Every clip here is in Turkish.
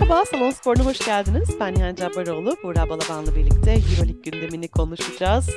Merhaba, Salon Spor'una hoş geldiniz. Ben Nihan Cabbaroğlu, Buğra Balaban'la birlikte Euroleague gündemini konuşacağız.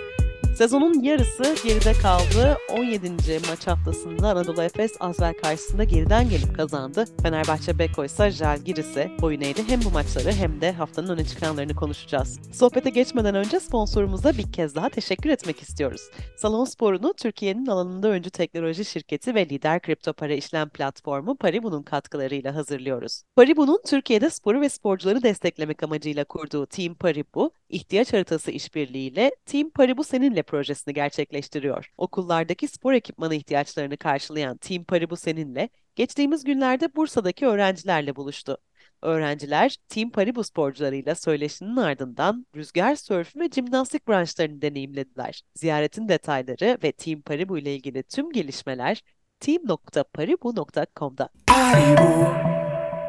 Sezonun yarısı geride kaldı. 17. maç haftasında Anadolu Efes Azvel karşısında geriden gelip kazandı. Fenerbahçe Beko ise Jalgiris'e boyun eğdi. Hem bu maçları hem de haftanın öne çıkanlarını konuşacağız. Sohbete geçmeden önce sponsorumuza bir kez daha teşekkür etmek istiyoruz. Salon Spor'unu Türkiye'nin alanında öncü teknoloji şirketi ve lider kripto para işlem platformu Paribu'nun katkılarıyla hazırlıyoruz. Paribu'nun Türkiye'de sporu ve sporcuları desteklemek amacıyla kurduğu Team Paribu, ihtiyaç haritası işbirliğiyle Team Paribu seninle projesini gerçekleştiriyor. Okullardaki spor ekipmanı ihtiyaçlarını karşılayan Team Paribu seninle geçtiğimiz günlerde Bursa'daki öğrencilerle buluştu. Öğrenciler Team Paribu sporcularıyla söyleşinin ardından rüzgar sörfü ve jimnastik branşlarını deneyimlediler. Ziyaretin detayları ve Team Paribu ile ilgili tüm gelişmeler team.paribu.com'da.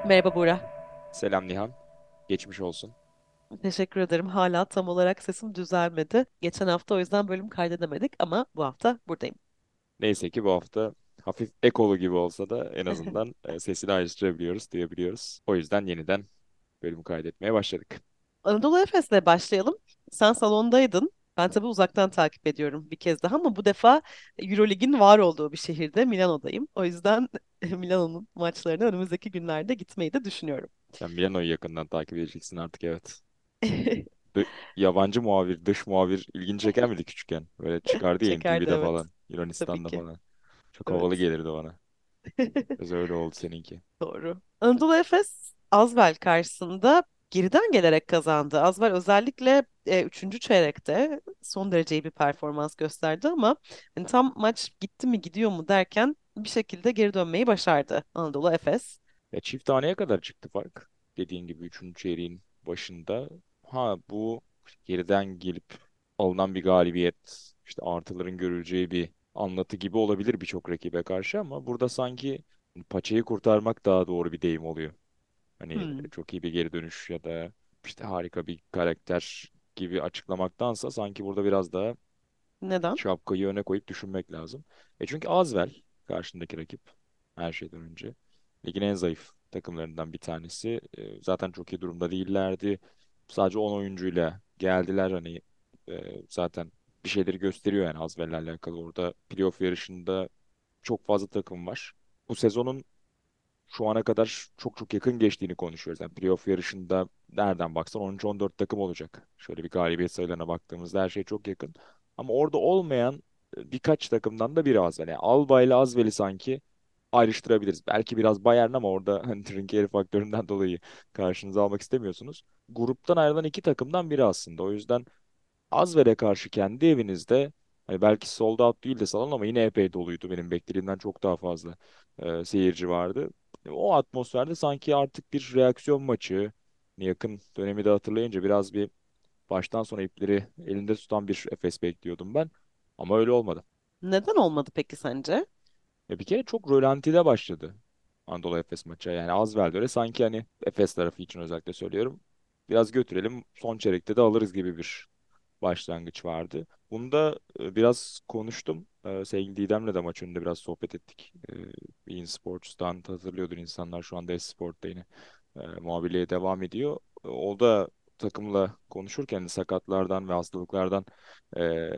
Merhaba Buğra. Selam Nihan. Geçmiş olsun. Teşekkür ederim. Hala tam olarak sesim düzelmedi. Geçen hafta o yüzden bölüm kaydedemedik ama bu hafta buradayım. Neyse ki bu hafta hafif ekolu gibi olsa da en azından e, sesini ayrıştırabiliyoruz, duyabiliyoruz. O yüzden yeniden bölümü kaydetmeye başladık. Anadolu Efes'le başlayalım. Sen salondaydın. Ben tabii uzaktan takip ediyorum bir kez daha ama bu defa Eurolig'in var olduğu bir şehirde Milano'dayım. O yüzden Milano'nun maçlarına önümüzdeki günlerde gitmeyi de düşünüyorum. Sen Milano'yu yakından takip edeceksin artık evet. Dı- yabancı muhabir, dış muhabir ilgini çeker miydi küçükken? Böyle çıkardı ya Çekerdi NTV'de evet. falan, Tabii Yunanistan'da ki. falan. Çok havalı Evet. gelirdi bana. Biraz öyle oldu seninki. Doğru. Anadolu Efes Azvel karşısında geriden gelerek kazandı. Azvel özellikle e, üçüncü çeyrekte son derece iyi bir performans gösterdi ama hani tam maç gitti mi gidiyor mu derken bir şekilde geri dönmeyi başardı Anadolu Efes. Ya çift taneye kadar çıktı fark. Dediğin gibi 3. çeyreğin başında. Ha bu geriden gelip alınan bir galibiyet, işte artıların görüleceği bir anlatı gibi olabilir birçok rakibe karşı ama burada sanki paçayı kurtarmak daha doğru bir deyim oluyor. Hani Hmm. çok iyi bir geri dönüş ya da işte harika bir karakter gibi açıklamaktansa sanki burada biraz daha Neden? şapkayı öne koyup düşünmek lazım. E çünkü Azvel karşındaki rakip her şeyden önce. Ligin en zayıf takımlarından bir tanesi. E, zaten çok iyi durumda değillerdi. Sadece 10 oyuncuyla geldiler hani e, zaten bir şeyleri gösteriyor yani Azvel'le alakalı. Orada playoff yarışında çok fazla takım var. Bu sezonun şu ana kadar çok çok yakın geçtiğini konuşuyoruz. Yani playoff yarışında nereden baksan 13-14 takım olacak. Şöyle bir galibiyet sayılarına baktığımızda her şey çok yakın. Ama orada olmayan e, birkaç takımdan da biri Azvel. Yani Alba ile Azvel'i sanki ayrıştırabiliriz. Belki biraz Bayern ama orada hani Trinkieri faktöründen dolayı karşınıza almak istemiyorsunuz. Gruptan ayrılan iki takımdan biri aslında. O yüzden Azvel'e karşı kendi evinizde hani belki sold out değil de salon ama yine epey doluydu. Benim beklediğimden çok daha fazla e, seyirci vardı. O atmosferde sanki artık bir reaksiyon maçı yakın dönemi de hatırlayınca biraz bir baştan sona ipleri elinde tutan bir Efes bekliyordum ben. Ama öyle olmadı. Neden olmadı peki sence? Ya bir kere çok rölantide başladı Anadolu Efes maçı. Yani az öyle sanki hani Efes tarafı için özellikle söylüyorum. Biraz götürelim son çeyrekte de alırız gibi bir başlangıç vardı. Bunda e, biraz konuştum. E, Sevgili Didem'le de maç önünde biraz sohbet ettik. E, Bein Sports'tan hatırlıyordur insanlar şu anda Esport'ta yine e, muhabirliğe devam ediyor. E, O da takımla konuşurken sakatlardan ve hastalıklardan e,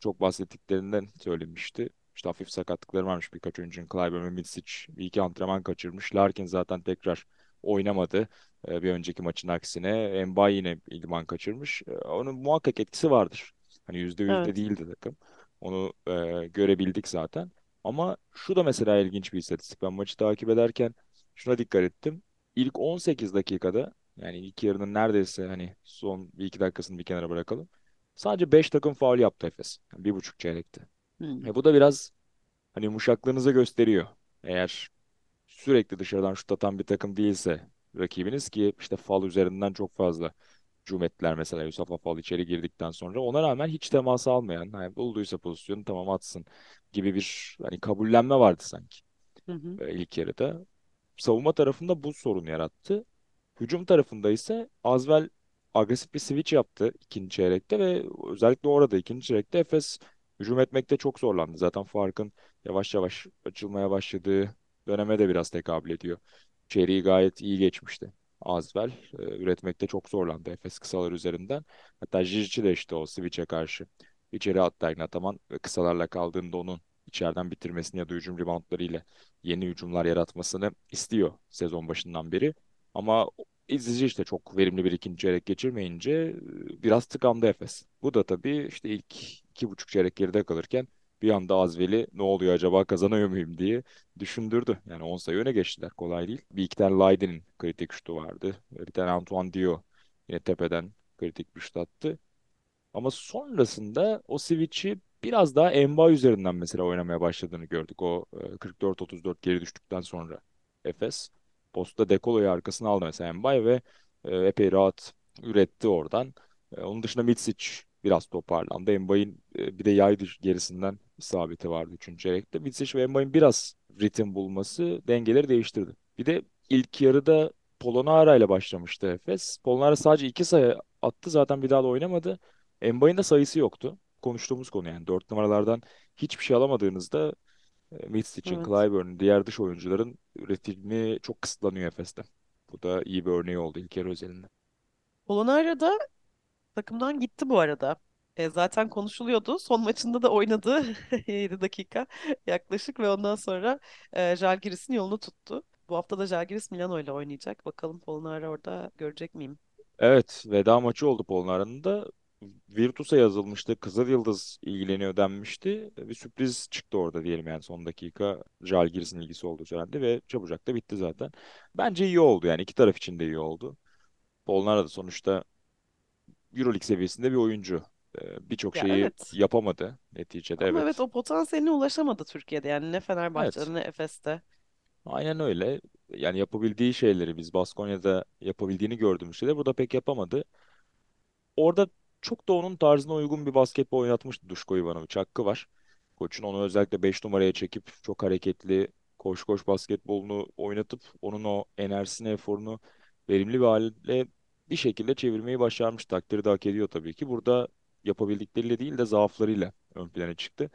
çok bahsettiklerinden söylemişti. İşte hafif sakatlıkları varmış birkaç oyuncunun. Clyburn ve Mitsic bir iki antrenman kaçırmış. Larkin zaten tekrar oynamadı. E, bir önceki maçın aksine. Mbaye yine idman kaçırmış. E, onun muhakkak etkisi vardır. Hani yüzde yüz de Evet. değildi takım. Onu e, görebildik zaten. Ama şu da mesela ilginç bir istatistik. Ben maçı takip ederken şuna dikkat ettim. İlk 18 dakikada yani ilk yarının neredeyse hani son bir iki dakikasını bir kenara bırakalım. Sadece 5 takım faul yaptı Efes. Yani bir buçuk çeyrekte. Hmm. E bu da biraz hani yumuşaklığınızı gösteriyor. Eğer sürekli dışarıdan şut atan bir takım değilse rakibiniz ki işte fal üzerinden çok fazla hücum ettiler mesela Yusuf Afal içeri girdikten sonra ona rağmen hiç temas almayan hani bulduysa pozisyonu tamam atsın gibi bir hani kabullenme vardı sanki Hı hı. e, ilk yarıda. Savunma tarafında bu sorun yarattı. Hücum tarafında ise Azvel agresif bir switch yaptı ikinci çeyrekte ve özellikle orada ikinci çeyrekte Efes hücum etmekte çok zorlandı. Zaten farkın yavaş yavaş açılmaya başladığı döneme de biraz tekabül ediyor. Çeyreği gayet iyi geçmişti. Asvel. E, üretmekte çok zorlandı Efes kısalar üzerinden. Hatta Jijic'i de işte o switch'e karşı içeri attı Ataman kısalarla kaldığında onun içeriden bitirmesini ya da hücum reboundlarıyla yeni hücumlar yaratmasını istiyor sezon başından beri. Ama izleyici işte çok verimli bir ikinci çeyrek geçirmeyince e, biraz tıkandı Efes. Bu da tabii işte ilk iki buçuk çeyrek geride kalırken bir anda Azvel'i ne oluyor acaba kazanıyor muyum diye düşündürdü. Yani 10 sayı öne geçtiler. Kolay değil. Bir iki tane Lydon'in kritik şutu vardı. Bir tane Antoine Dio yine tepeden kritik bir şut attı. Ama sonrasında o switch'i biraz daha Emba üzerinden mesela oynamaya başladığını gördük. O e, 44-34 geri düştükten sonra Efes. Posta Dekolo'yu arkasına aldı mesela Embay ve e, epey rahat üretti oradan. E, onun dışında Mitsic biraz toparlandı. Embay'ın e, bir de yay gerisinden isabeti vardı 3. çeyrekte. Mitsic ve Embay'ın biraz ritim bulması dengeleri değiştirdi. Bir de ilk yarıda Polonara ile başlamıştı Efes. Polonara sadece 2 sayı attı zaten bir daha da oynamadı. Mbappé'nin de sayısı yoktu. Konuştuğumuz konu yani. Dört numaralardan hiçbir şey alamadığınızda e, Mitsic'in, Evet. Clyburn'un, diğer dış oyuncuların üretimi çok kısıtlanıyor Efes'te. Bu da iyi bir örneği oldu ilk yarı özelinde. Polonara da takımdan gitti bu arada. E, zaten konuşuluyordu. Son maçında da oynadı 7 dakika yaklaşık ve ondan sonra e, Žalgiris'in yolunu tuttu. Bu hafta da Žalgiris Milano ile oynayacak. Bakalım Polonara orada görecek miyim? Evet, veda maçı oldu Polonara'nın da. Virtus'a yazılmıştı. Kızıl Yıldız ilgileniyor denmişti. Bir sürpriz çıktı orada diyelim yani son dakika. Žalgiris'in ilgisi olduğu söylendi ve çabucak da bitti zaten. Bence iyi oldu yani iki taraf için de iyi oldu. Polonara da sonuçta EuroLeague seviyesinde bir oyuncu. Ee, birçok Ya şeyi evet. yapamadı neticede Ama evet evet. o potansiyeline ulaşamadı Türkiye'de. Yani ne Evet. Fenerbahçe'de ne Efes'te. Aynen öyle. Yani yapabildiği şeyleri biz Baskonya'da yapabildiğini gördüğümüz şeyleri burada pek yapamadı. Orada çok da onun tarzına uygun bir basketbol oynatmıştı Duşko Ivanovic. Hakkı var. Koç'un onu özellikle 5 numaraya çekip çok hareketli koş koş basketbolunu oynatıp onun o enerjisini, eforunu verimli bir hale bir şekilde çevirmeyi başarmış. Takdiri de hak ediyor tabii ki. Burada yapabildikleriyle değil de zaaflarıyla ön plana çıktı.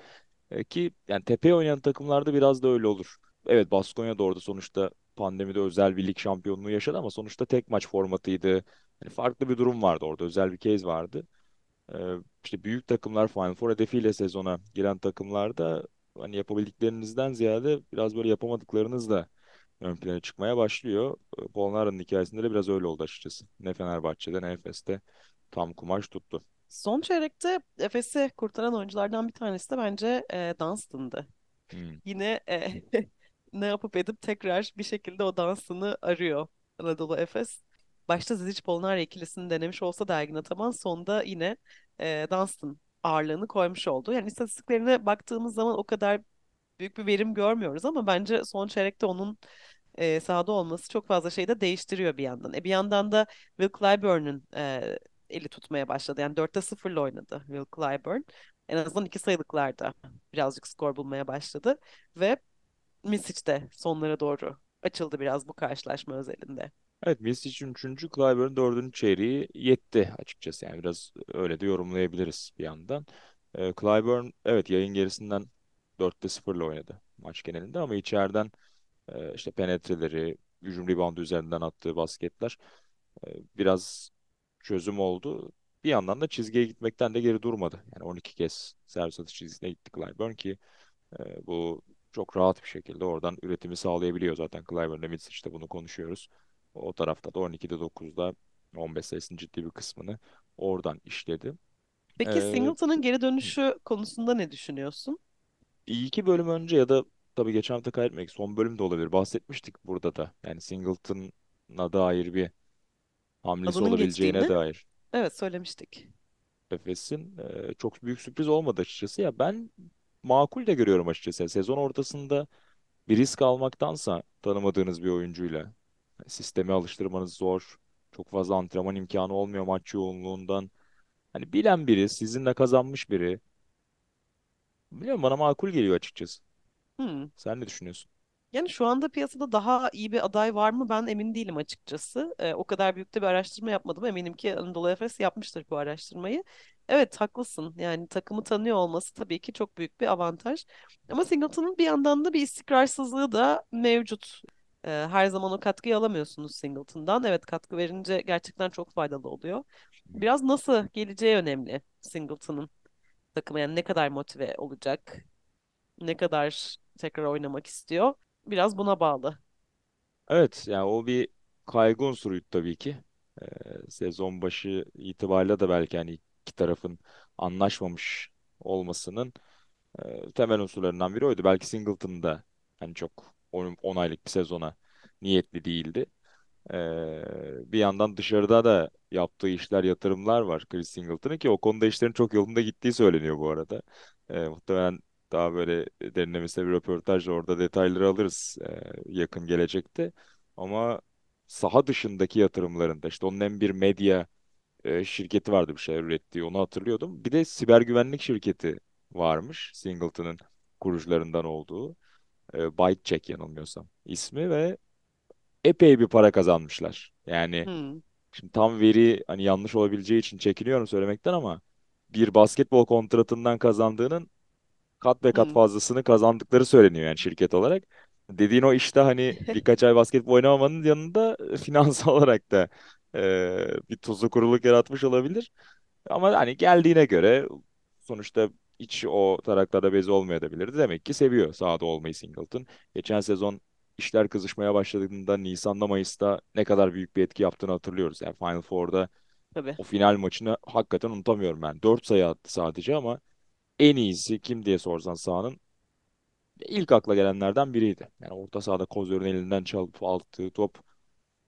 E, ki yani tepeye oynayan takımlarda biraz da öyle olur. Evet Baskonya da orada sonuçta pandemide özel bir lig şampiyonluğu yaşadı ama sonuçta tek maç formatıydı. Hani farklı bir durum vardı orada. Özel bir case vardı. Ee, işte büyük takımlar Final Four hedefiyle sezona giren takımlarda hani yapabildiklerinizden ziyade biraz böyle yapamadıklarınız da ön plana çıkmaya başlıyor. Ee, Polonara'nın hikayesinde de biraz öyle oldu açıkçası. Ne Fenerbahçe'de ne Efes'te tam kumaş tuttu. Son çeyrekte Efes'i kurtaran oyunculardan bir tanesi de bence e, Dunstan'dı. Hmm. Yine e, ne yapıp edip tekrar bir şekilde o dansını arıyor Anadolu Efes. Başta Zizic Polonara ikilisini denemiş olsa da Ergin Ataman sonda yine e, Dunstan ağırlığını koymuş oldu. Yani istatistiklerine baktığımız zaman o kadar büyük bir verim görmüyoruz ama bence son çeyrekte onun e, sahada olması çok fazla şey de değiştiriyor bir yandan. E, bir yandan da Will Clyburn'un e, eli tutmaya başladı. Yani 4'te 0'la oynadı Will Clyburn. En azından iki sayılıklarda birazcık skor bulmaya başladı. Ve Misic de sonlara doğru açıldı biraz bu karşılaşma özelinde. Evet Misic'in 3. Clyburn'un 4. çeyreği yetti açıkçası. Yani biraz öyle de yorumlayabiliriz bir yandan. Ee, Clyburn evet yayın gerisinden 4'te 0'la oynadı maç genelinde ama içeriden e, işte penetreleri, hücum reboundu üzerinden attığı basketler e, biraz çözüm oldu. Bir yandan da çizgiye gitmekten de geri durmadı. Yani 12 kez servis atış çizgisine gitti Clyburn ki e, bu çok rahat bir şekilde oradan üretimi sağlayabiliyor zaten Clyburn'la Midsic'te bunu konuşuyoruz. O tarafta da 12'de 9'da 15 sayısının ciddi bir kısmını oradan işledi. Peki Ee, Singleton'ın geri dönüşü konusunda ne düşünüyorsun? iyi iki bölüm önce ya da tabii geçen hafta kaybetmek son bölüm de olabilir. Bahsetmiştik burada da. Yani Singleton'a dair bir hamlesi Adının olabileceğine geçtiğini dair evet söylemiştik. Efes'in e, çok büyük sürpriz olmadı açıkçası. Ya ben makul de görüyorum açıkçası. Sezon ortasında bir risk almaktansa tanımadığınız bir oyuncuyla sisteme alıştırmanız zor. Çok fazla antrenman imkanı olmuyor maç yoğunluğundan. Hani bilen biri, sizinle kazanmış biri. Bilmiyorum bana makul geliyor açıkçası. Hmm. Sen ne düşünüyorsun? Yani şu anda piyasada daha iyi bir aday var mı ben emin değilim açıkçası. Ee, o kadar büyük de bir araştırma yapmadım. Eminim ki Anadolu Efes yapmıştır bu araştırmayı. Evet haklısın. Yani takımı tanıyor olması tabii ki çok büyük bir avantaj. Ama Singleton'un bir yandan da bir istikrarsızlığı da mevcut. Ee, her zaman o katkıyı alamıyorsunuz Singleton'dan. Evet katkı verince gerçekten çok faydalı oluyor. Biraz nasıl geleceği önemli Singleton'ın takıma. Yani ne kadar motive olacak, ne kadar tekrar oynamak istiyor. Biraz buna bağlı. Evet yani o bir kaygı unsuruydu tabii ki. Ee, sezon başı itibariyle de belki hani iki tarafın anlaşmamış olmasının e, temel unsurlarından biri oydu. Belki Singleton da hani çok 10 aylık bir sezona niyetli değildi. Ee, bir yandan dışarıda da yaptığı işler, yatırımlar var Chris Singleton'ın ki o konuda işlerin çok yolunda gittiği söyleniyor bu arada. Ee, muhtemelen daha böyle derinlemesine bir röportajla orada detayları alırız e, yakın gelecekte. Ama saha dışındaki yatırımlarında işte onun hem bir medya e, şirketi vardı bir şeyler ürettiği onu hatırlıyordum. Bir de siber güvenlik şirketi varmış Singleton'ın kurucularından olduğu. E, ByteCheck yanılmıyorsam ismi ve epey bir para kazanmışlar. Yani Hmm, şimdi tam veri hani yanlış olabileceği için çekiniyorum söylemekten ama bir basketbol kontratından kazandığının kat ve kat hmm. fazlasını kazandıkları söyleniyor yani şirket olarak. Dediğin o işte hani birkaç ay basketbol oynamamanın yanında finansal olarak da e, bir tuzu kuruluk yaratmış olabilir. Ama hani geldiğine göre sonuçta hiç o taraklarda bezi olmayabilirdi. Demek ki seviyor sahada olmayı Singleton. Geçen sezon işler kızışmaya başladığında Nisan'da Mayıs'ta ne kadar büyük bir etki yaptığını hatırlıyoruz. Yani Final Four'da Tabii. o final maçını hakikaten unutamıyorum ben. 4 sayı attı sadece ama en iyisi kim diye sorsan sahanın ilk akla gelenlerden biriydi. Yani orta sahada Kozör'ün elinden çalıp aldığı top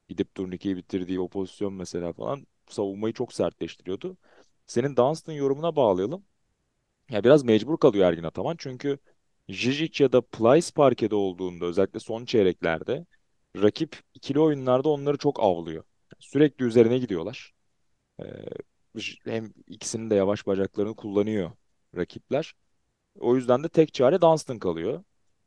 gidip turnikeyi bitirdiği o pozisyon mesela falan savunmayı çok sertleştiriyordu. Senin Dunstan yorumuna bağlayalım. Ya biraz mecbur kalıyor Ergin Ataman çünkü Žižić ya da Plyce parkede olduğunda özellikle son çeyreklerde rakip ikili oyunlarda onları çok avlıyor. Sürekli üzerine gidiyorlar. Ee, hem ikisinin de yavaş bacaklarını kullanıyor rakipler. O yüzden de tek çare Dunstan kalıyor.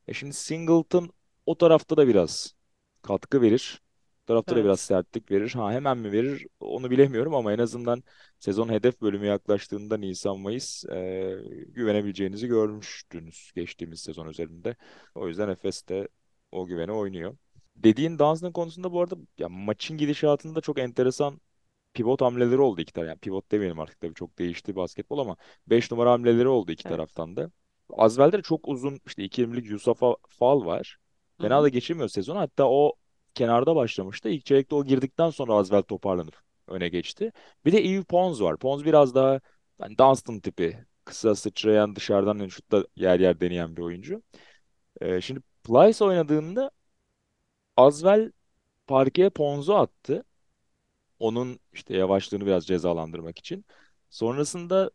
E şimdi Singleton o tarafta da biraz katkı verir. Tarafta da biraz Evet. sertlik verir. Ha hemen mi verir onu bilemiyorum ama en azından sezon hedef bölümü yaklaştığında Nisan-Mayıs e, güvenebileceğinizi görmüştünüz geçtiğimiz sezon üzerinde. O yüzden Efes de o güvene oynuyor. Dediğin Dunstan konusunda bu arada ya maçın gidişatında çok enteresan pivot hamleleri oldu iki taraf. Yani pivot demeyelim artık tabii çok değişti basketbol ama 5 numara hamleleri oldu iki Evet. taraftan da. Azvel'de de çok uzun işte 2.20'lik Yusuf'a fal var. Hı Fena hı. da geçirmiyor sezonu. Hatta o kenarda başlamıştı. İlk çeyrekte o girdikten sonra Azvel toparlanıp öne geçti. Bir de Yves Pons var. Pons biraz daha hani Dunstan tipi. Kısa sıçrayan dışarıdan şutta yer yer deneyen bir oyuncu. Ee, şimdi Plyce oynadığında Azvel parkeye Pons'u attı. Onun işte yavaşlığını biraz cezalandırmak için. Sonrasında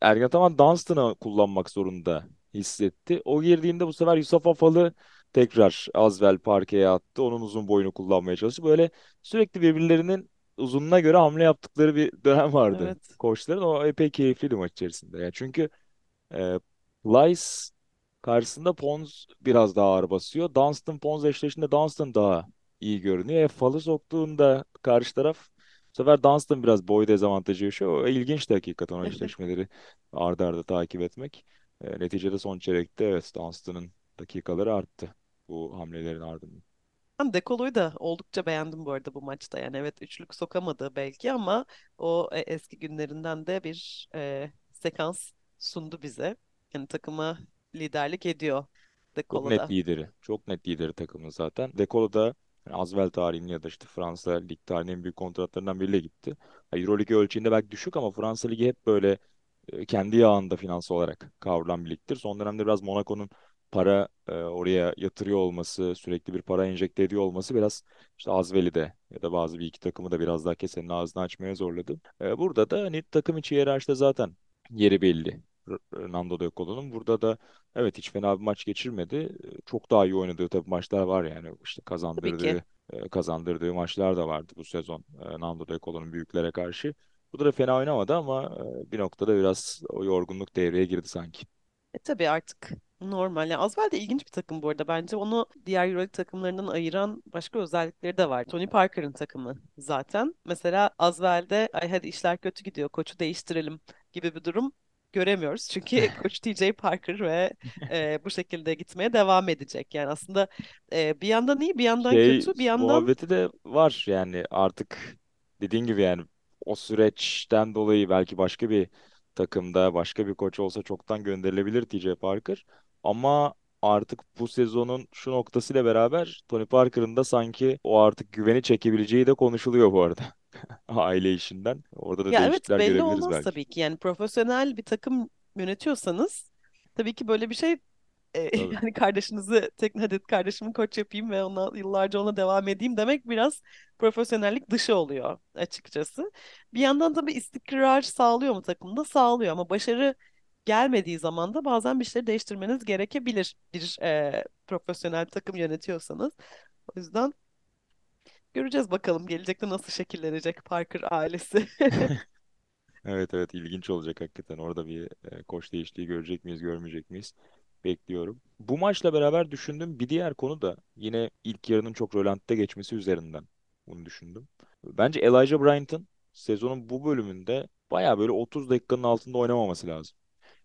Ergin Ataman Dunstan'ı kullanmak zorunda hissetti. O girdiğinde bu sefer Yusuf Afal'ı tekrar Azvel parkeye attı. Onun uzun boyunu kullanmaya çalıştı. Böyle sürekli birbirlerinin uzunluğuna göre hamle yaptıkları bir dönem vardı Evet. koçların. O epey keyifliydi maç içerisinde. Yani çünkü e, Plyce karşısında Pons biraz daha ağır basıyor. Dunstan Pons eşleştiğinde Dunstan daha iyi görünüyor. E, falı soktuğunda karşı taraf bu sefer Dunstan biraz boy dezavantajı yaşıyor. O ilginç de hakikaten o eşleşmeleri arda arda takip etmek. E, neticede son çeyrekte evet Dunstan'ın dakikaları arttı bu hamlelerin ardından. Ben Dekolo'yu da oldukça beğendim bu arada bu maçta. Yani evet üçlük sokamadı belki ama o e, eski günlerinden de bir e, sekans sundu bize. Yani takıma liderlik ediyor Çok net Dekolo'da. lideri. Çok net lideri takımın zaten. Dekolo da yani Asvel tarihinin ya da işte Fransa lig tarihinin en büyük kontratlarından biriyle gitti. Euroleague ölçeğinde belki düşük ama Fransa Ligi hep böyle e, kendi yağında finansal olarak kavrulan bir ligdir. Son dönemde biraz Monaco'nun para e, oraya yatırıyor olması, sürekli bir para enjekte ediyor olması biraz işte Asvel'i de ya da bazı bir iki takımı da biraz daha kesenin ağzını açmaya zorladı. E, burada da hani takım içi hiyerarşide zaten yeri belli. R- Nando De Colo'nun. Burada da Evet hiç fena bir maç geçirmedi. Ee, Çok daha iyi oynadığı tabii maçlar var yani. İşte kazandırdığı e, kazandırdığı maçlar da vardı bu sezon. e, Nando De Colo'nun büyüklere karşı. Bu da fena oynamadı ama e, bir noktada biraz o yorgunluk devreye girdi sanki. E tabii artık normal. Yani Asvel de ilginç bir takım bu arada. Bence onu diğer Euroleague takımlarından ayıran başka özellikleri de var. Tony Parker'ın takımı zaten. Mesela Asvel'de ay hadi işler kötü gidiyor, koçu değiştirelim gibi bir durum göremiyoruz. Çünkü Koç TJ Parker ve e, bu şekilde gitmeye devam edecek. Yani aslında e, bir yandan iyi bir yandan Şey kötü bir yandan muhabbeti de var yani artık dediğin gibi yani o süreçten dolayı belki başka bir takımda başka bir koç olsa çoktan gönderilebilir TJ Parker. Ama artık bu sezonun şu noktasıyla beraber Tony Parker'ın da sanki o artık güveni çekebileceği de konuşuluyor bu arada. Aile işinden. Orada da ya evet belli görebiliriz olmaz belki. tabii ki. Yani profesyonel bir takım yönetiyorsanız tabii ki böyle bir şey e, Tabii. yani kardeşinizi tek hadi kardeşimi koç yapayım ve ona yıllarca ona devam edeyim demek biraz profesyonellik dışı oluyor açıkçası. Bir yandan tabii istikrar sağlıyor mu takımda? Sağlıyor ama başarı gelmediği zaman da bazen bir şeyleri değiştirmeniz gerekebilir bir e, profesyonel takım yönetiyorsanız. O yüzden göreceğiz bakalım gelecekte nasıl şekillenecek Parker ailesi. Evet evet ilginç olacak hakikaten. Orada bir e, koç değişikliği görecek miyiz, görmeyecek miyiz? Bekliyorum. Bu maçla beraber düşündüğüm bir diğer konu da yine ilk yarının çok rölantte geçmesi üzerinden bunu düşündüm. Bence Elijah Bryant'ın sezonun bu bölümünde baya böyle 30 dakikanın altında oynamaması lazım.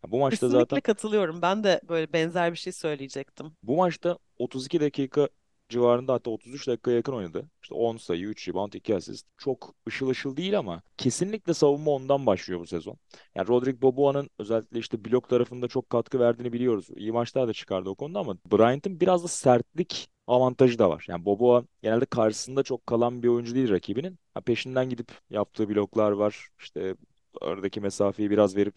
Bu maçta Kesinlikle zaten katılıyorum. Ben de böyle benzer bir şey söyleyecektim. bu maçta 32 dakika civarında hatta 33 dakikaya yakın oynadı. İşte 10 sayı, 3 rebound, 2 asist. Çok ışıl ışıl değil ama kesinlikle savunma ondan başlıyor bu sezon. Yani Rodrik Boboa'nın özellikle işte blok tarafında çok katkı verdiğini biliyoruz. İyi maçlar da çıkardı o konuda ama Bryant'ın biraz da sertlik avantajı da var. Yani Boboa genelde karşısında çok kalan bir oyuncu değil rakibinin. Ha, peşinden gidip yaptığı bloklar var. İşte aradaki mesafeyi biraz verip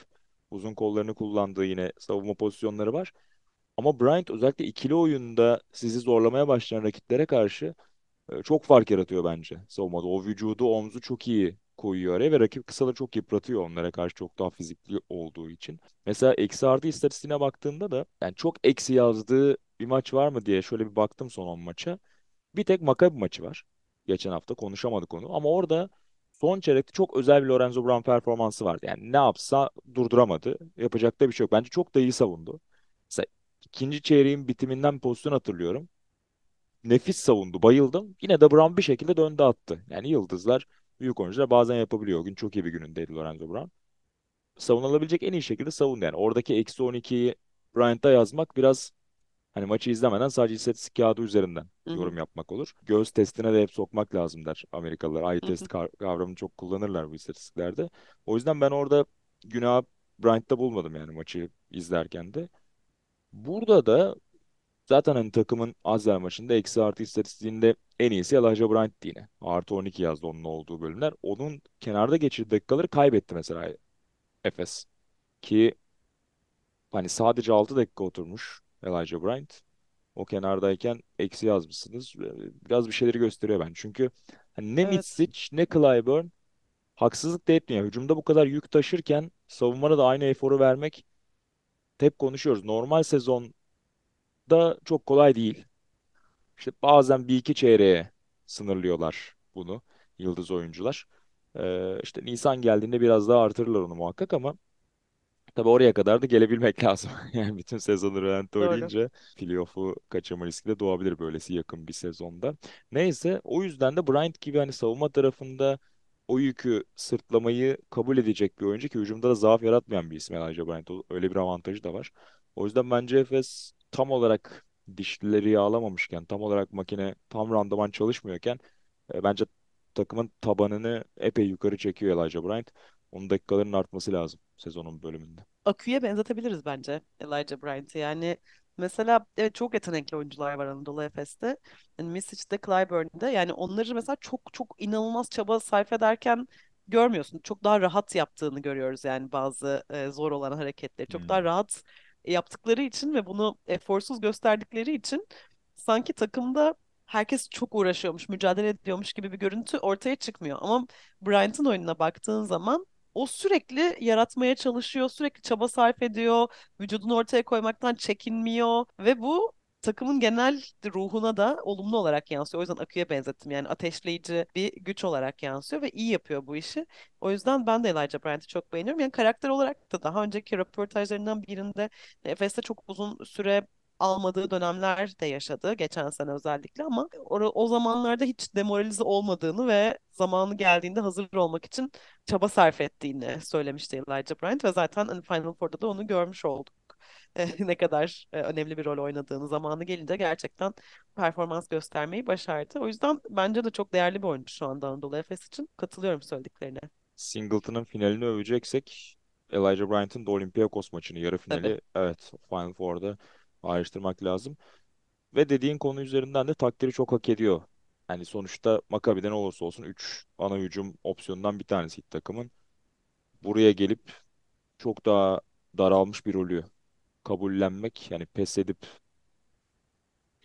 uzun kollarını kullandığı yine savunma pozisyonları var. Ama Bryant özellikle ikili oyunda sizi zorlamaya başlayan rakiplere karşı e, çok fark yaratıyor bence savunmada. O vücudu, omzu çok iyi koyuyor araya ve rakip kısaları çok yıpratıyor onlara karşı çok daha fizikli olduğu için. Mesela eksi artı istatistiğine baktığımda da yani çok eksi yazdığı bir maç var mı diye şöyle bir baktım son 10 maça. Bir tek Maccabi maçı var. Geçen hafta konuşamadık onu ama orada son çeyrekte çok özel bir Lorenzo Brown performansı vardı. Yani ne yapsa durduramadı. Yapacak da bir şey yok. Bence çok da iyi savundu. Mesela ikinci çeyreğin bitiminden pozisyon hatırlıyorum. Nefis savundu. Bayıldım. Yine de Brown bir şekilde döndü attı. Yani yıldızlar, büyük oyuncular bazen yapabiliyor. O gün çok iyi bir günündeydi Lorenzo Brown. Savunulabilecek en iyi şekilde savundu. Yani oradaki eksi 12'yi Bryant'a yazmak biraz Hani maçı izlemeden sadece istatistik kağıdı üzerinden Hı hı, yorum yapmak olur. Göz testine de hep sokmak lazım der Amerikalılar. Eye test kavramını çok kullanırlar bu istatistiklerde. O yüzden ben orada günah Bryant'ta bulmadım yani maçı izlerken de. Burada da zaten hani takımın Azler maçında eksi artı istatistiğinde en iyisi Elijah Bryant'ti yine. Artı 12 yazdı onun olduğu bölümler. Onun kenarda geçirdiği dakikaları kaybetti mesela Efes. Ki hani sadece 6 dakika oturmuş Elijah Bryant. o kenardayken eksi yazmışsınız. Ee, Biraz bir şeyleri gösteriyor ben. Çünkü hani ne Evet. Mitsic ne Clyburn haksızlık da etmiyor. Hücumda bu kadar yük taşırken savunmada da aynı eforu vermek hep konuşuyoruz. Normal sezonda çok kolay değil. İşte bazen bir iki çeyreğe sınırlıyorlar bunu yıldız oyuncular. Ee, işte Nisan geldiğinde biraz daha artırırlar onu muhakkak ama Tabii oraya kadar da gelebilmek lazım. Yani bütün sezonu rölanti Doğru. oynayınca playoff'u kaçırma riski de doğabilir böylesi yakın bir sezonda. Neyse o yüzden de Bryant gibi hani savunma tarafında o yükü sırtlamayı kabul edecek bir oyuncu ki hücumda da zaaf yaratmayan bir isim Elijah Bryant. Öyle bir avantajı da var. O yüzden bence Efes tam olarak dişlileri yağlamamışken, tam olarak makine tam randıman çalışmıyorken e, bence takımın tabanını epey yukarı çekiyor Elijah Bryant. Onun dakikalarının artması lazım sezonun bölümünde. Akü'ye benzetebiliriz bence Elijah Bryant'ı. Yani mesela evet çok yetenekli oyuncular var Anadolu Efes'te. Yani Misic'de, Clyburn'de yani onları mesela çok çok inanılmaz çaba sarf ederken görmüyorsun. Çok daha rahat yaptığını görüyoruz yani bazı e, zor olan hareketleri. Çok daha Hmm. rahat yaptıkları için ve bunu eforsuz gösterdikleri için sanki takımda herkes çok uğraşıyormuş, mücadele ediyormuş gibi bir görüntü ortaya çıkmıyor. Ama Bryant'ın oyununa baktığın zaman o sürekli yaratmaya çalışıyor, sürekli çaba sarf ediyor, vücudunu ortaya koymaktan çekinmiyor ve bu takımın genel ruhuna da olumlu olarak yansıyor. O yüzden Akı'ya benzettim. Yani ateşleyici bir güç olarak yansıyor ve iyi yapıyor bu işi. O yüzden ben de Elijah Bryant'i çok beğeniyorum. Yani karakter olarak da daha önceki röportajlarından birinde Efes'te çok uzun süre almadığı dönemler de yaşadı geçen sene özellikle ama o, o zamanlarda hiç demoralize olmadığını ve zamanı geldiğinde hazır olmak için çaba sarf ettiğini söylemişti Elijah Bryant ve zaten hani Final Four'da da onu görmüş olduk. ne kadar e, önemli bir rol oynadığını zamanı gelince gerçekten performans göstermeyi başardı. O yüzden bence de çok değerli bir oyuncu şu anda Anadolu Efes için. Katılıyorum söylediklerine. Singleton'ın finalini öveceksek Elijah Bryant'ın da Olympiakos maçını yarı finali evet Final Four'da ayrıştırmak lazım. Ve dediğin konu üzerinden de takdiri çok hak ediyor. Yani sonuçta Maccabi'den olursa olsun 3 ana hücum opsiyonundan bir tanesi takımın. Buraya gelip çok daha daralmış bir rolü kabullenmek yani pes edip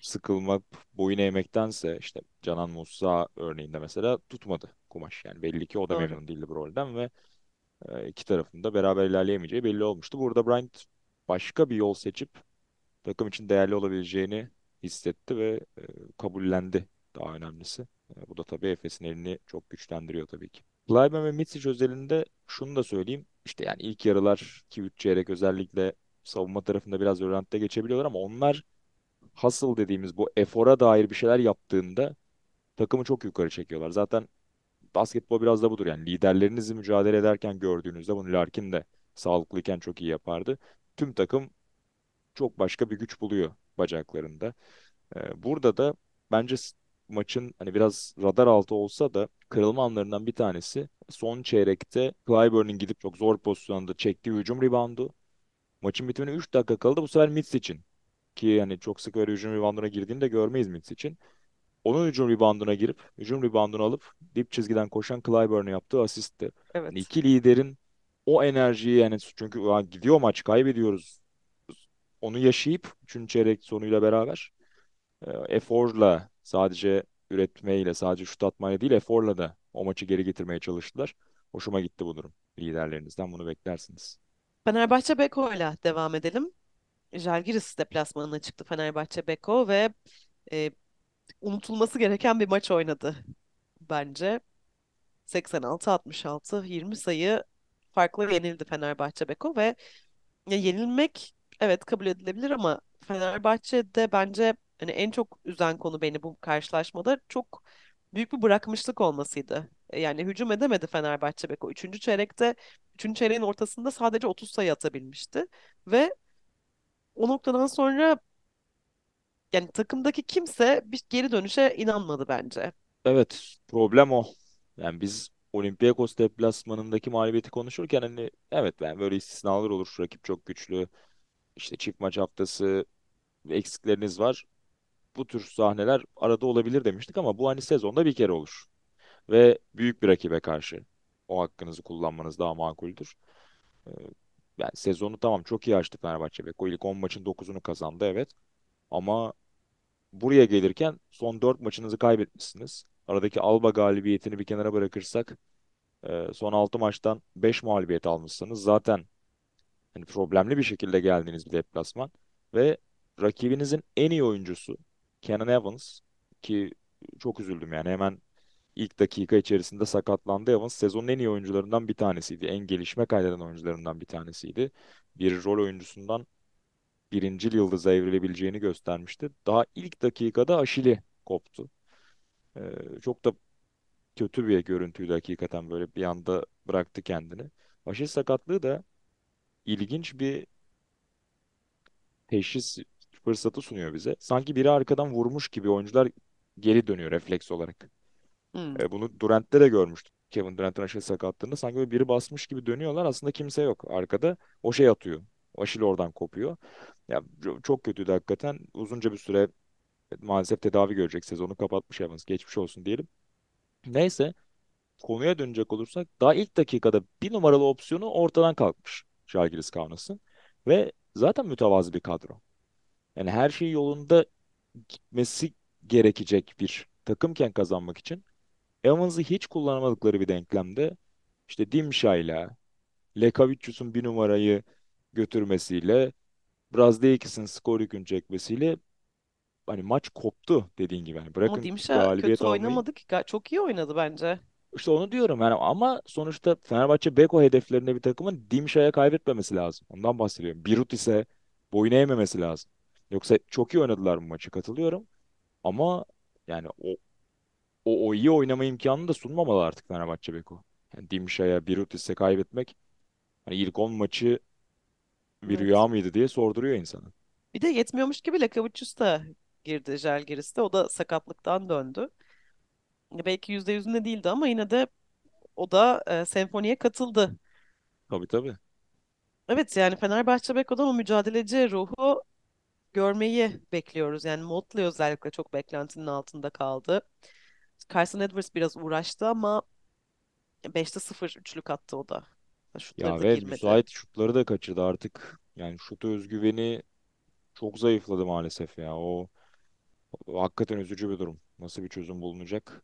sıkılmak, boyun eğmektense işte Canan Musa örneğinde mesela tutmadı kumaş. Yani belli ki o da Doğru. memnun değildi bu rolden ve e, iki tarafın da beraber ilerleyemeyeceği belli olmuştu. Burada Bryant başka bir yol seçip takım için değerli olabileceğini hissetti ve e, kabullendi daha önemlisi. E, bu da tabii Efes'in elini çok güçlendiriyor tabii ki. Klayman ve Mitsic özelinde şunu da söyleyeyim. İşte yani ilk yarılar ki 3 çeyrek özellikle savunma tarafında biraz rölantte geçebiliyorlar ama onlar hustle dediğimiz bu efora dair bir şeyler yaptığında takımı çok yukarı çekiyorlar. Zaten basketbol biraz da budur. Yani liderlerinizi mücadele ederken gördüğünüzde bunu Larkin de sağlıklıyken çok iyi yapardı. Tüm takım çok başka bir güç buluyor bacaklarında. Ee, burada da bence maçın hani biraz radar altı olsa da kırılma anlarından bir tanesi son çeyrekte Clyburn'un gidip çok zor pozisyonda çektiği hücum reboundu. Maçın bitimine 3 dakika kaldı. Bu sefer Mitch için ki yani çok sık öyle hücum rebounduna girdiğini de görmeyiz Mitch için. Onun hücum rebounduna girip hücum reboundunu alıp dip çizgiden koşan Clyburn'a yaptığı asistti. Yani Evet. iki liderin o enerjiyi yani çünkü "Ulan gidiyor maç kaybediyoruz. Onu yaşayıp 3. çeyrek sonuyla beraber e, eforla sadece üretmeyle sadece şut atmayla değil eforla da o maçı geri getirmeye çalıştılar. Hoşuma gitti bu durum. Liderlerinizden bunu beklersiniz. Fenerbahçe Beko'yla devam edelim. Žalgiris deplasmanına çıktı Fenerbahçe Beko ve e, unutulması gereken bir maç oynadı bence. 86-66 20 sayı farklı yenildi Fenerbahçe Beko ve ya yenilmek evet kabul edilebilir ama Fenerbahçe'de bence hani en çok üzen konu beni bu karşılaşmada çok büyük bir bırakmışlık olmasıydı. E, Yani hücum edemedi Fenerbahçe Beko. Üçüncü çeyrekte, üçüncü çeyreğin ortasında sadece 30 sayı atabilmişti. Ve o noktadan sonra yani takımdaki kimse bir geri dönüşe inanmadı bence. Evet, problem o. Yani biz Olympiakos deplasmanındaki mağlubiyeti konuşurken hani evet ben böyle istisnalar olur. Rakip çok güçlü. İşte çift maç haftası eksikleriniz var. Bu tür sahneler arada olabilir demiştik ama bu hani sezonda bir kere olur. Ve büyük bir rakibe karşı o hakkınızı kullanmanız daha makuldür. Ee, Yani sezonu tamam çok iyi açtı Fenerbahçe. Beko ilk 10 maçın dokuzunu kazandı evet. Ama buraya gelirken son 4 maçınızı kaybetmişsiniz. Aradaki Alba galibiyetini bir kenara bırakırsak e, son 6 maçtan 5 mağlubiyet almışsınız. Zaten hani problemli bir şekilde geldiğiniz bir deplasman ve rakibinizin en iyi oyuncusu Kenan Evans ki çok üzüldüm yani hemen ilk dakika içerisinde sakatlandı. Evans sezonun en iyi oyuncularından bir tanesiydi. En gelişme kaydeden oyuncularından bir tanesiydi. Bir rol oyuncusundan birincil yıldıza evrilebileceğini göstermişti. Daha ilk dakikada Aşili koptu. Ee, çok da kötü bir görüntüydü hakikaten böyle bir anda bıraktı kendini. Aşil sakatlığı da ilginç bir teşhis fırsatı sunuyor bize. Sanki biri arkadan vurmuş gibi oyuncular geri dönüyor refleks olarak. Hmm. E, bunu Durant'te de görmüştük. Kevin Durant'ın Aşil sakatlığında sanki böyle biri basmış gibi dönüyorlar. Aslında kimse yok arkada. O şey atıyor. Aşil oradan kopuyor. Ya çok kötüydü hakikaten. Uzunca bir süre maalesef tedavi görecek sezonu kapatmış Evans. Geçmiş olsun diyelim. Neyse konuya dönecek olursak daha ilk dakikada bir numaralı opsiyonu ortadan kalkmış Žalgiris Kaunas'ın. Ve zaten mütevazı bir kadro. Yani her şey yolunda gitmesi gerekecek bir takımken kazanmak için Evans'ı hiç kullanamadıkları bir denklemde işte Dimşa'yla Lekavicius'un bir numarayı götürmesiyle Brazdeikis'in skor yükünü çekmesiyle hani maç koptu dediğin gibi. Yani Ama bırakın Dimşa galibiyet kötü almayı. oynamadı ki. Çok iyi oynadı bence. İşte onu diyorum yani ama sonuçta Fenerbahçe Beko hedeflerinde bir takımın Dimşa'ya kaybetmemesi lazım. Ondan bahsediyorum. Birut ise boyun eğmemesi lazım. Yoksa çok iyi oynadılar bu maçı katılıyorum. Ama yani o, o, o iyi oynama imkanını da sunmamalı artık Fenerbahçe Beko. Yani Dimşa'ya, Birutis'e kaybetmek hani ilk 10 maçı bir Evet. rüya mıydı diye sorduruyor insana. Bir de yetmiyormuş gibi Lekavicius da girdi Žalgiris'te. O da sakatlıktan döndü. Belki yüzde yüzünde değildi ama yine de o da e, senfoniye katıldı. Tabii tabii. Evet yani Fenerbahçe Beko'dan o mücadeleci ruhu görmeyi bekliyoruz. Yani Motley özellikle çok beklentinin altında kaldı. Carson Edwards biraz uğraştı ama beşte sıfır üçlük attı o da. Şutları Ya da ve girmedi. müsait şutları da kaçırdı artık. Yani şut özgüveni çok zayıfladı maalesef ya. O, o hakikaten üzücü bir durum. Nasıl bir çözüm bulunacak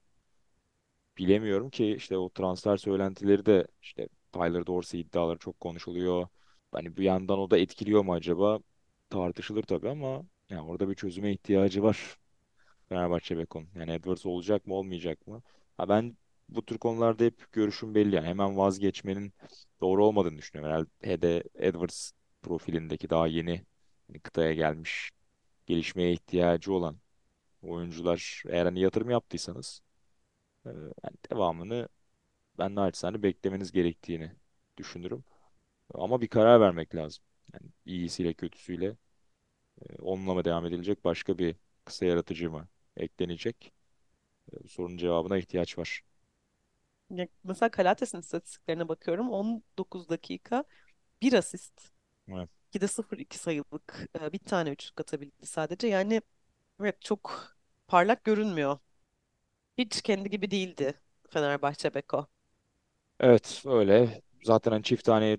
bilemiyorum ki işte o transfer söylentileri de işte Tyler Dorsey iddiaları çok konuşuluyor. Hani bir yandan o da etkiliyor mu acaba? Tartışılır tabii ama yani orada bir çözüme ihtiyacı var Fenerbahçe Bekon. Yani Edwards olacak mı olmayacak mı? Ha ben bu tür konularda hep görüşüm belli. Yani hemen vazgeçmenin doğru olmadığını düşünüyorum. Herhalde Edwards profilindeki daha yeni hani kıtaya gelmiş, gelişmeye ihtiyacı olan oyuncular eğer hani yatırım yaptıysanız e, yani devamını ben naçizane beklemeniz gerektiğini düşünürüm. Ama bir karar vermek lazım. Yani iyisiyle kötüsüyle e, onunla mı devam edilecek başka bir kısa yaratıcı mı eklenecek? E, bu sorunun cevabına ihtiyaç var. Ya mesela Kalates'in istatistiklerine bakıyorum. 19 dakika bir asist. Evet. 2'de 0-2 sayılık e, bir tane üçlük atabildi sadece. Yani evet çok parlak görünmüyor. Hiç kendi gibi değildi Fenerbahçe Beko. Evet öyle. Zaten hani çift tane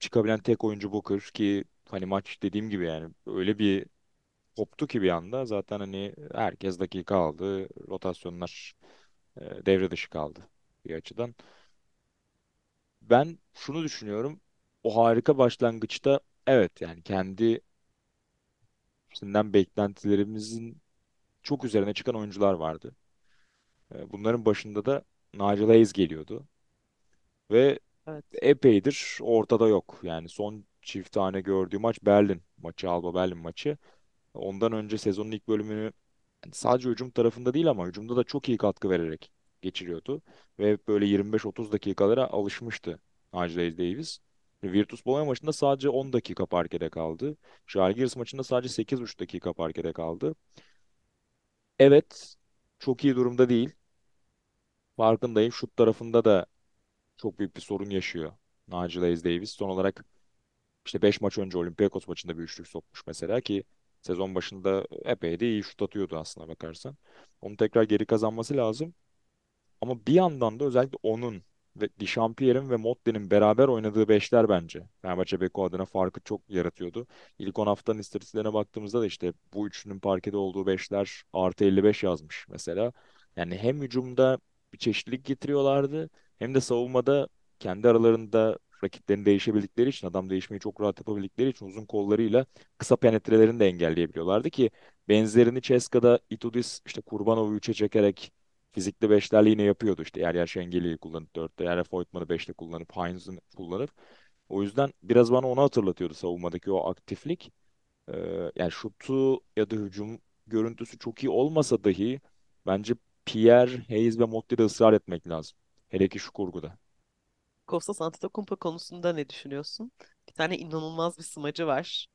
çıkabilen tek oyuncu Booker ki hani maç dediğim gibi yani öyle bir koptu ki bir anda zaten hani herkes dakika aldı. Rotasyonlar e, devre dışı kaldı bir açıdan. Ben şunu düşünüyorum. O harika başlangıçta evet yani kendi üstünden beklentilerimizin çok üzerine çıkan oyuncular vardı. E, Bunların başında da Nigel Hayes geliyordu. Ve Evet. epeydir ortada yok. Yani son çift tane gördüğü maç Berlin maçı, Alba Berlin maçı. Ondan önce sezonun ilk bölümünü yani sadece hücum tarafında değil ama hücumda da çok iyi katkı vererek geçiriyordu. Ve böyle 25-30 dakikalara alışmıştı Nigel Davis. Virtus Bologna maçında sadece 10 dakika parkede kaldı. Žalgiris maçında sadece 8,5 dakika parkede kaldı. Evet, çok iyi durumda değil. Farkındayım. Şut tarafında da çok büyük bir sorun yaşıyor. Nigel Hayes Davis. Son olarak işte 5 maç önce Olympiakos maçında bir üçlük sokmuş mesela ki sezon başında epey de iyi şut atıyordu aslına bakarsan. Onu tekrar geri kazanması lazım. Ama bir yandan da özellikle onun ve Dişampierre'in ve Motte'nin beraber oynadığı beşler bence Fenerbahçe Beko adına farkı çok yaratıyordu. İlk 10 haftanın istatistiklerine baktığımızda da işte bu üçünün parkede olduğu beşler artı 55 yazmış mesela. Yani hem hücumda bir çeşitlilik getiriyorlardı hem de savunmada kendi aralarında rakiplerini değişebildikleri için adam değişmeyi çok rahat yapabildikleri için uzun kollarıyla kısa penetrelerini de engelleyebiliyorlardı ki benzerini Ceska'da Itudis işte Kurbanov'u 3'e çekerek Fizikli beşlerle yine yapıyordu işte. Yer yer Şengeli'yi kullanıp dörtte, yer yer Voigtman'ı beşte kullanıp Heinz'ı kullanıp. O yüzden biraz bana onu hatırlatıyordu savunmadaki o aktiflik. Ee, yani şutu ya da hücum görüntüsü çok iyi olmasa dahi bence Pierre, Hayes ve Motti'de ısrar etmek lazım. Hele ki şu kurguda. Kostas Antetokounmpo konusunda ne düşünüyorsun? Bir tane inanılmaz bir smacı var.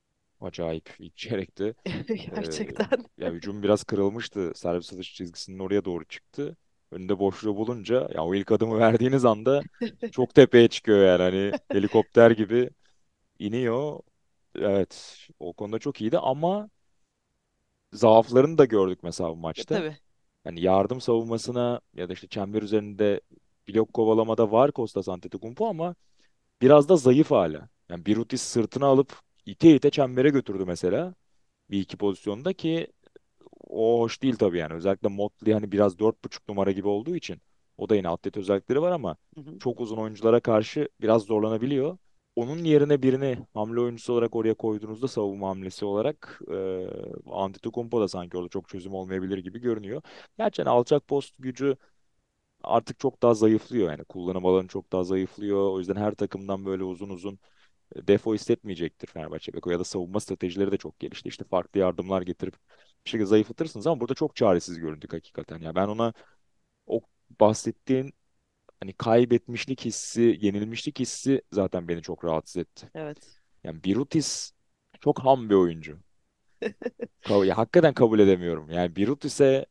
Acayip ilk çeyrekte. Ee, Gerçekten. ya hücum biraz kırılmıştı. Servis atış çizgisinin oraya doğru çıktı. Önünde boşluğu bulunca ya o ilk adımı verdiğiniz anda çok tepeye çıkıyor yani. Hani helikopter gibi iniyor. Evet, o konuda çok iyiydi ama zaaflarını da gördük mesela bu Ya, maçta. tabii. Hani yardım savunmasına ya da işte çember üzerinde blok kovalamada var Kostas Antetokounmpo ama biraz da zayıf hala. Yani Birutis sırtına alıp ite ite çembere götürdü mesela bir iki pozisyonda ki o hoş değil tabii yani. Özellikle Motley hani biraz dört buçuk numara gibi olduğu için o da yine atlet özellikleri var ama Hı hı. çok uzun oyunculara karşı biraz zorlanabiliyor. Onun yerine birini hamle oyuncusu olarak oraya koyduğunuzda savunma hamlesi olarak e, Antetokounmpo da sanki orada çok çözüm olmayabilir gibi görünüyor. Gerçekten alçak post gücü artık çok daha zayıflıyor yani kullanım alanı çok daha zayıflıyor. O yüzden her takımdan böyle uzun uzun defo hissetmeyecektir Fenerbahçe Beko ya da savunma stratejileri de çok gelişti. İşte farklı yardımlar getirip bir şekilde zayıflatırsınız ama burada çok çaresiz göründük hakikaten. Ya ben ona o bahsettiğin hani kaybetmişlik hissi, yenilmişlik hissi zaten beni çok rahatsız etti. Evet. Yani Birutis çok ham bir oyuncu. Ya, hakikaten kabul edemiyorum. Yani Birutis'e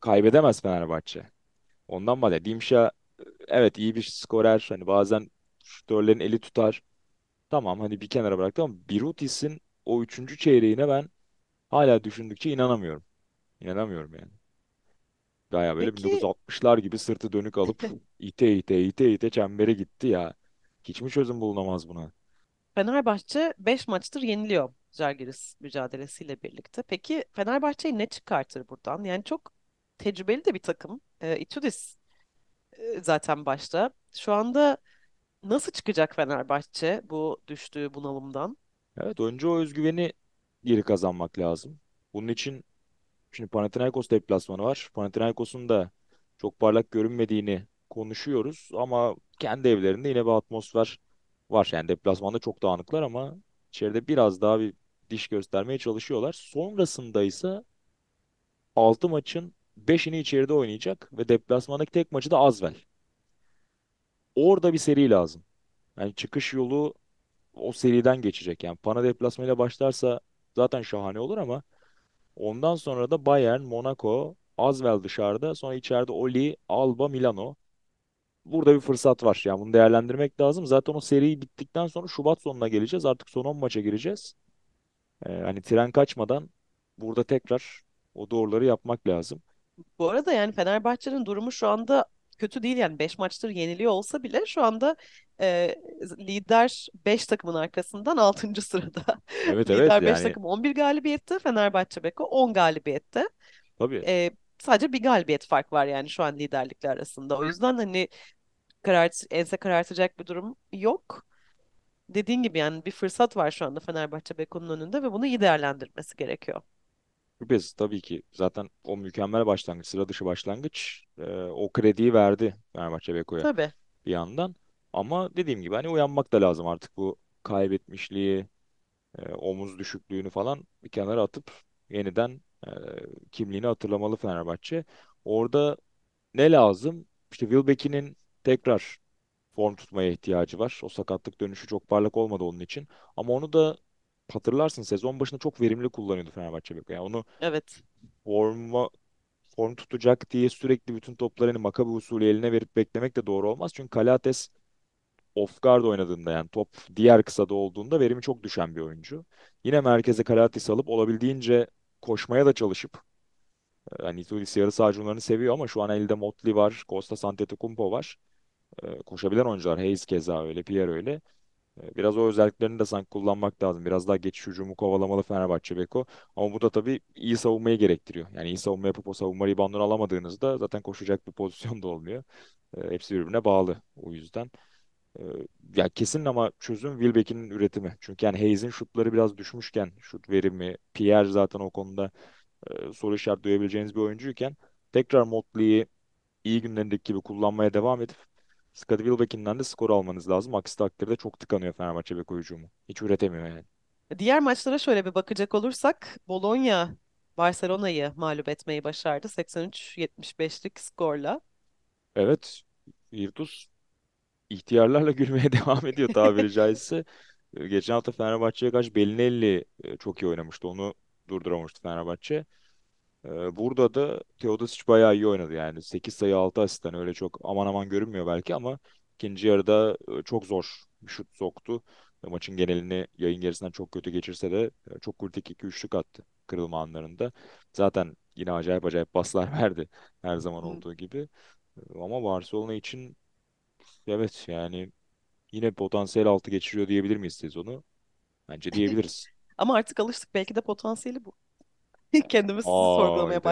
kaybedemez Fenerbahçe. Ondan bahsediyorum. Dimşa evet iyi bir skorer. Hani bazen şutörlerin eli tutar. Tamam hani bir kenara bıraktım ama Birutis'in o üçüncü çeyreğine ben hala düşündükçe inanamıyorum. İnanamıyorum yani. Baya böyle Peki 1960'lar gibi sırtı dönük alıp ite ite ite ite çembere gitti ya. Hiç mi çözüm bulunamaz buna? Fenerbahçe 5 maçtır yeniliyor Žalgiris mücadelesiyle birlikte. Peki Fenerbahçe'yi ne çıkartır buradan? Yani çok tecrübeli de bir takım. E, Itudis e, zaten başta. Şu anda nasıl çıkacak Fenerbahçe bu düştüğü bunalımdan? Evet önce o özgüveni geri kazanmak lazım. Bunun için Şimdi Panathinaikos deplasmanı var. Panathinaikos'un da çok parlak görünmediğini konuşuyoruz ama kendi evlerinde yine bir atmosfer var. Yani deplasmanda çok dağınıklar ama içeride biraz daha bir diş göstermeye çalışıyorlar. Sonrasında ise 6 maçın beşini içeride oynayacak ve deplasmandaki tek maçı da Asvel. Orada bir seri lazım. Yani çıkış yolu o seriden geçecek. Yani Pana deplasmanıyla başlarsa zaten şahane olur ama Ondan sonra da Bayern, Monaco, Asvel dışarıda. Sonra içeride Oli, Alba, Milano. Burada bir fırsat var. Yani bunu değerlendirmek lazım. Zaten o seri bittikten sonra Şubat sonuna geleceğiz. Artık son 10 maça gireceğiz. Ee, hani tren kaçmadan burada tekrar o doğruları yapmak lazım. Bu arada yani Fenerbahçe'nin durumu şu anda kötü değil yani 5 maçtır yeniliyor olsa bile şu anda e, lider 5 takımın arkasından altıncı sırada. Evet evet Lider 5 yani takım 11 galibiyette, Fenerbahçe Beko 10 galibiyette. tabii. E, sadece bir galibiyet fark var yani şu an liderlikler arasında. O yüzden hani karart, ense karartacak bir durum yok. Dediğin gibi yani bir fırsat var şu anda Fenerbahçe Beko'nun önünde ve bunu iyi değerlendirmesi gerekiyor. Şüphesiz tabii ki. Zaten o mükemmel başlangıç, sıra dışı başlangıç e, o krediyi verdi Fenerbahçe Beko'ya Tabii. bir yandan. Ama dediğim gibi hani uyanmak da lazım artık bu kaybetmişliği, e, omuz düşüklüğünü falan bir kenara atıp yeniden e, kimliğini hatırlamalı Fenerbahçe. Orada ne lazım? İşte Wilbeck'in tekrar form tutmaya ihtiyacı var. O sakatlık dönüşü çok parlak olmadı onun için. Ama onu da hatırlarsın sezon başında çok verimli kullanıyordu Fenerbahçe Beko. Yani onu Evet. forma form tutacak diye sürekli bütün toplarını Maccabi usulü eline verip beklemek de doğru olmaz. Çünkü Kalates off guard oynadığında yani top diğer kısada olduğunda verimi çok düşen bir oyuncu. Yine merkeze Kalates alıp olabildiğince koşmaya da çalışıp e, hani Itudis yarı saha hücumlarını seviyor ama şu an elde Motley var, Kostas Antetokounmpo var. E, koşabilen oyuncular. Hayes keza öyle, Pierre öyle. E, Biraz o özelliklerini de sanki kullanmak lazım. Biraz daha geçiş hücumu kovalamalı Fenerbahçe Beko. Ama bu da tabii iyi savunmayı gerektiriyor. Yani iyi savunma yapıp o savunma reboundunu alamadığınızda zaten koşacak bir pozisyon da olmuyor. E, Hepsi birbirine bağlı o yüzden. Ee, ya kesin ama çözüm Wilbeck'in üretimi. Çünkü yani Hayes'in şutları biraz düşmüşken şut verimi, Pierre zaten o konuda e, soru işareti duyabileceğiniz bir oyuncuyken tekrar Motley'i iyi günlerindeki gibi kullanmaya devam edip Scottie Wilbeck'inden de skor almanız lazım. Aksi takdirde çok tıkanıyor Fenerbahçe bek hücumu. Hiç üretemiyor yani. Diğer maçlara şöyle bir bakacak olursak Bologna Barcelona'yı mağlup etmeyi başardı 83-75'lik skorla. Evet, Virtus ihtiyarlarla gülmeye devam ediyor tabiri caizse. E, Geçen hafta Fenerbahçe'ye karşı Belinelli e, çok iyi oynamıştı. Onu durduramamıştı Fenerbahçe. Ee, Burada da Teodosic bayağı iyi oynadı yani. 8 sayı 6 asistten öyle çok aman aman görünmüyor belki ama ikinci yarıda e, çok zor bir şut soktu. Maçın genelini yayın gerisinden çok kötü geçirse de e, çok kritik iki üçlük attı kırılma anlarında. Zaten yine acayip acayip paslar verdi her zaman Hı. olduğu gibi. E, Ama Barcelona için evet yani yine potansiyel altı geçiriyor diyebilir miyiz sezonu? Bence diyebiliriz. Ama artık alıştık belki de potansiyeli bu. Kendimiz sorgulamaya.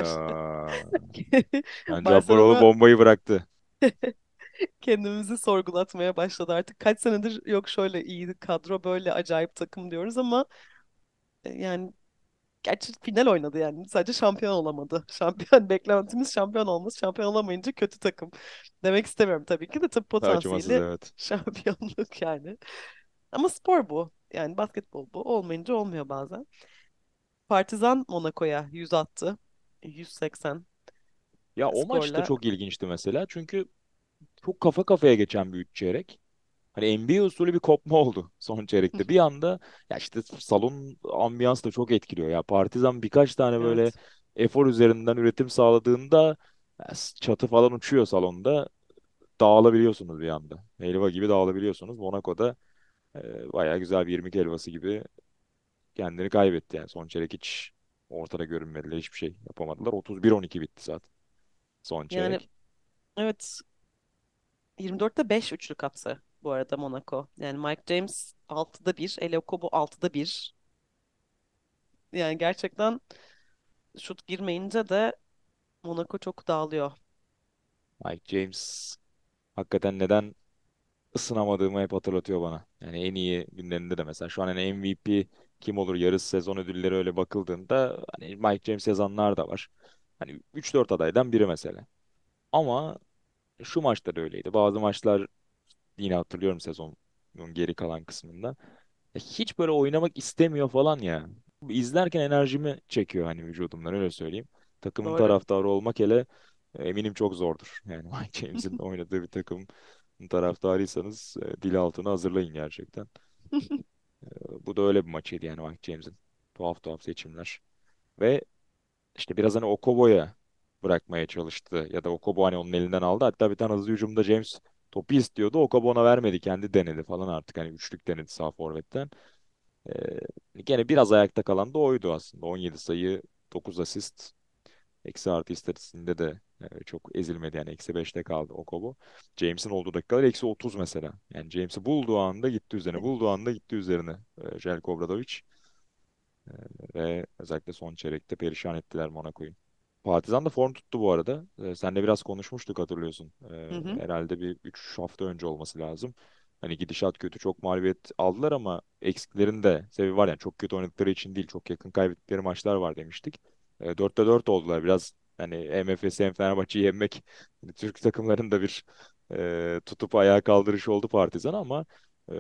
Yani Cabbaroğlu Barcelona bombayı bıraktı. kendimizi sorgulatmaya başladı artık. Kaç senedir yok şöyle iyi kadro böyle acayip takım diyoruz ama e, yani gerçi final oynadı yani sadece şampiyon olamadı. Şampiyon beklentimiz şampiyon olması şampiyon olamayınca kötü takım. Demek istemiyorum tabii ki de Acımasız potansiyeli evet. şampiyonluk yani. Ama spor bu. Yani basketbol bu. Olmayınca olmuyor bazen. Partizan Monaco'ya 100 attı. 180 Ya o maç da çok ilginçti mesela. Çünkü çok kafa kafaya geçen bir üç çeyrek. Hani NBA usulü bir kopma oldu son çeyrekte. Bir anda ya işte salon ambiyans da çok etkiliyor. Ya Partizan birkaç tane böyle Evet. efor üzerinden üretim sağladığında çatı falan uçuyor salonda. Dağılabiliyorsunuz bir anda. Helva gibi dağılabiliyorsunuz. Monaco'da e, bayağı güzel bir 20 helvası gibi kendini kaybetti yani. Son çeyrek hiç ortada görünmediler. Hiçbir şey yapamadılar. 31-12 bitti zaten son Yani çeyrek. evet 24'te 5 üçlük attı bu arada Monaco. Yani Mike James 6'da 1, Ele Okobo 6'da 1. Yani gerçekten şut girmeyince de Monaco çok dağılıyor. Mike James hakikaten neden ısınamadığımı hep hatırlatıyor bana. Yani en iyi günlerinde de mesela şu an hani MVP kim olur yarı sezon ödülleri öyle bakıldığında hani Mike James yazanlar da var. Hani 3-4 adaydan biri mesela. Ama şu maçta da öyleydi. Bazı maçlar yine hatırlıyorum sezonun geri kalan kısmında. Ya hiç böyle oynamak istemiyor falan ya. İzlerken enerjimi çekiyor hani vücudumdan öyle söyleyeyim. Takımın Doğru. taraftarı olmak hele e, eminim çok zordur. Yani Mike James'in oynadığı bir takımın taraftarıysanız e, dil altına hazırlayın gerçekten. Bu da öyle bir maçıydı yani Mike James'in. Tuhaf tuhaf seçimler. Ve işte biraz hani Okobo'ya bırakmaya çalıştı. Ya da Okobo hani onun elinden aldı. Hatta bir tane hızlı hücumda James topu istiyordu. Okobo ona vermedi. Kendi denedi falan artık. Hani üçlük denedi sağ forvetten. Ee, gene biraz ayakta kalan da oydu aslında. 17 sayı, 9 asist. Eksi artı istatistiğinde de çok ezilmedi yani. Eksi 5'te kaldı Okobo. James'in olduğu dakikalar eksi 30 mesela. Yani James'i bulduğu anda gitti üzerine. Bulduğu anda gitti üzerine. E, Željko Obradović. Ve özellikle son çeyrekte perişan ettiler Monaco'yu. Partizan da form tuttu bu arada. Ee, senle biraz konuşmuştuk hatırlıyorsun. Hı Ee, hı. herhalde bir 3 hafta önce olması lazım. Hani gidişat kötü çok mağlubiyet aldılar ama eksiklerin de sebebi var yani çok kötü oynadıkları için değil çok yakın kaybettikleri maçlar var demiştik. Ee, 4'te 4 oldular biraz hani hem Efes'i hem Fenerbahçe'yi yenmek hani Türk takımlarının da bir e, tutup ayağa kaldırışı oldu Partizan ama e,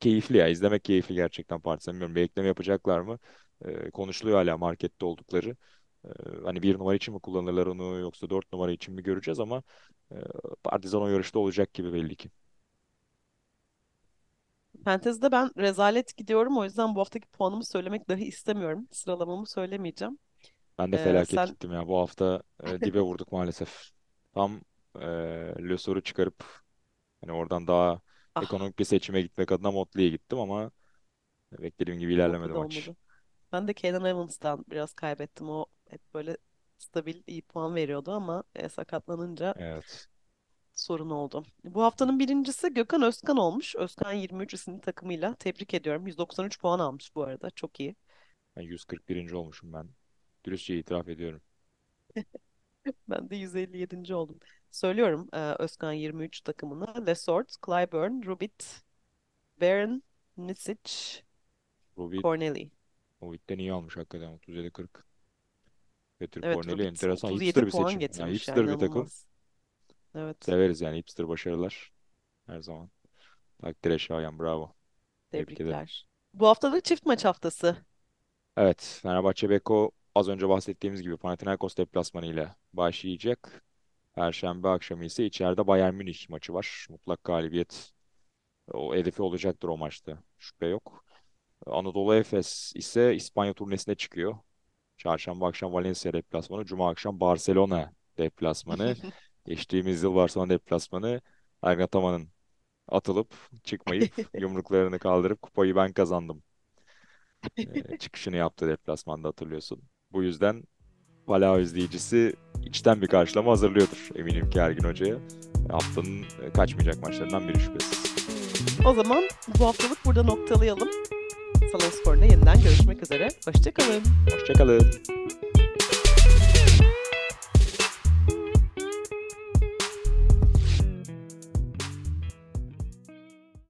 keyifli ya izlemek keyifli gerçekten Partizan. Bilmiyorum bir yapacaklar mı? E, konuşuluyor hala markette oldukları. Ee, hani bir numara için mi kullanırlar onu yoksa dört numara için mi göreceğiz ama e, Partizan o yarışta olacak gibi belli ki. Fantezi'de ben rezalet gidiyorum. O yüzden bu haftaki puanımı söylemek dahi istemiyorum. Sıralamamı söylemeyeceğim. Ben de Ee, felaket sen gittim ya. Bu hafta e, dibe vurduk maalesef. Tam e, Le Sor'u çıkarıp hani oradan daha ah ekonomik bir seçime gitmek adına Motley'e gittim ama beklediğim gibi ilerlemedi mutlu da maç. olmadı. Ben de Keenan Evans'tan biraz kaybettim. O hep böyle stabil iyi puan veriyordu ama e, sakatlanınca Evet. sorun oldu. Bu haftanın birincisi Gökhan Özkan olmuş. Özkan 23 isimli takımıyla. Tebrik ediyorum. 193 puan almış bu arada. Çok iyi. Ben 141. olmuşum ben. Dürüstçe itiraf ediyorum. Ben de 157. oldum. Söylüyorum e, Özkan 23 takımını. Lesort, Clyburn, Rubit, Baron, Nisic, Rubit, Corneli. Rubit'ten iyi almış hakikaten 37-40. Petr Evet Corneli Rubit enteresan. 37 Hipster bir puan seçim. Yani getirmiş yani hipster bir takım. inanılmaz. Evet Severiz yani hipster başarılar her zaman. Takdire şayan bravo. Tebrik ederim. tebrikler. Bu haftalık çift maç haftası. Evet Fenerbahçe Beko az önce bahsettiğimiz gibi Panathinaikos deplasmanı ile başlayacak. Perşembe akşamı ise içeride Bayern Münih maçı var. Mutlak galibiyet o hedefi olacaktır o maçta. Şüphe yok. Anadolu Efes ise İspanya turnesine çıkıyor. Çarşamba akşam Valencia deplasmanı. Cuma akşam Barcelona deplasmanı. Geçtiğimiz yıl Barcelona deplasmanı Ergin Ataman'ın atılıp çıkmayıp yumruklarını kaldırıp kupayı ben kazandım e, çıkışını yaptı deplasmanda hatırlıyorsun. Bu yüzden Pala izleyicisi içten bir karşılama hazırlıyordur eminim ki Ergin Hoca'ya. Haftanın e, kaçmayacak maçlarından biri şüphesiz. O zaman bu haftalık burada noktalayalım. Salon Spor'da yeniden görüşmek üzere. Hoşçakalın. Hoşçakalın.